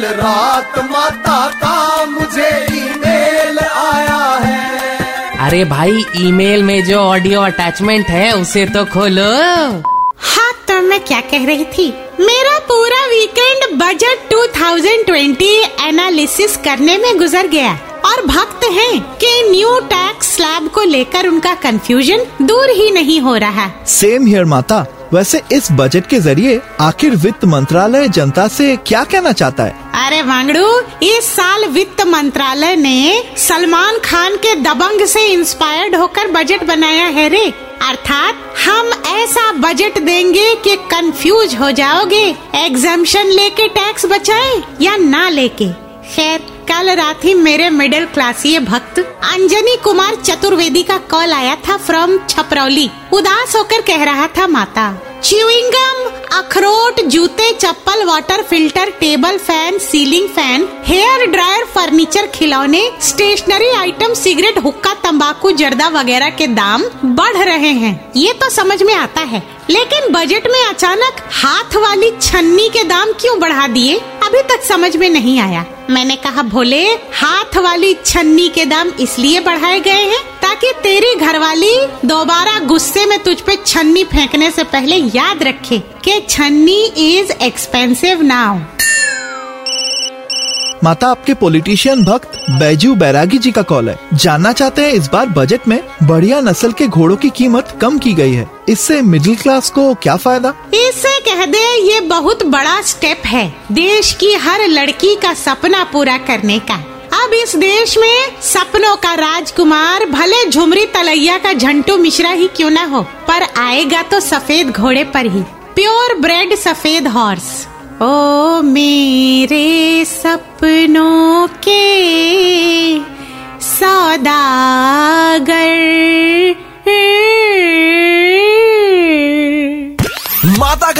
कल रात माता का मुझे ईमेल आया है। अरे भाई ईमेल में जो ऑडियो अटैचमेंट है उसे तो खोलो। हाँ तो मैं क्या कह रही थी? मेरा पूरा वीकेंड बजट 2020 एनालिसिस करने में गुजर गया। और भक्त हैं कि न्यू टैक्स स्लैब को लेकर उनका कंफ्यूजन दूर ही नहीं हो रहा। सेम हियर माता। वैसे इस बजट के ज़रिए आखिर वित्त मंत्रालय जनता से क्या कहना चाहता है? अरे वांगड़ू इस साल वित्त मंत्रालय ने सलमान खान के दबंग से इंस्पायर्ड होकर बजट बनाया है रे। अर्थात हम ऐसा बजट देंगे कि कंफ्यूज हो जाओगे। एग्जामेशन लेके टैक्स बचाए या ना लेके? खैर कल रात ही मेरे मिडिल क्लासीय भक्त अंजनी कुमार चतुर्वेदी का कॉल आया था फ्रॉम छपरौली। उदास होकर कह रहा था, माता, च्युइंगम, अखरोट, जूते, चप्पल water filter table fan ceiling fan hair dryer furniture खिलौने स्टेशनरी आइटम सिगरेट हुक्का, तंबाकू, जर्दा वगैरह के दाम बढ़ रहे हैं। ये तो समझ में आता है, लेकिन बजट में अचानक हाथ वाली छन्नी के दाम क्यों बढ़ा दिए? अभी तक समझ में नहीं आया। मैंने कहा भोले हाथ वाली छन्नी के दाम इसलिए बढ़ाए गए हैं ताकि तेरी घरवाली दोबारा गुस्से में तुझ पे छन्नी फेंकने से पहले याद रखे कि छन्नी इज़ एक्सपेंसिव नाउ माता आपके पॉलिटिशियन भक्त बैजू बैरागी जी का कॉल है। जानना चाहते हैं इस बार बजट में बढ़िया नस्ल के घोड़ों की कीमत कम की गई है। इससे मिडिल क्लास को क्या फ़ायदा? इससे कह दे, ये बहुत बड़ा स्टेप है। देश की हर लड़की का सपना पूरा करने का। अब इस देश में सपनों का राजकुमार भले झुमरी तलैया का झंटू मिश्रा ही क्यों ना हो, पर आएगा तो सफ़ेद घोड़े पर ही। प्योर ब्रेड, सफ़ेद हॉर्स ओ मेरे सपनों के सौदागर।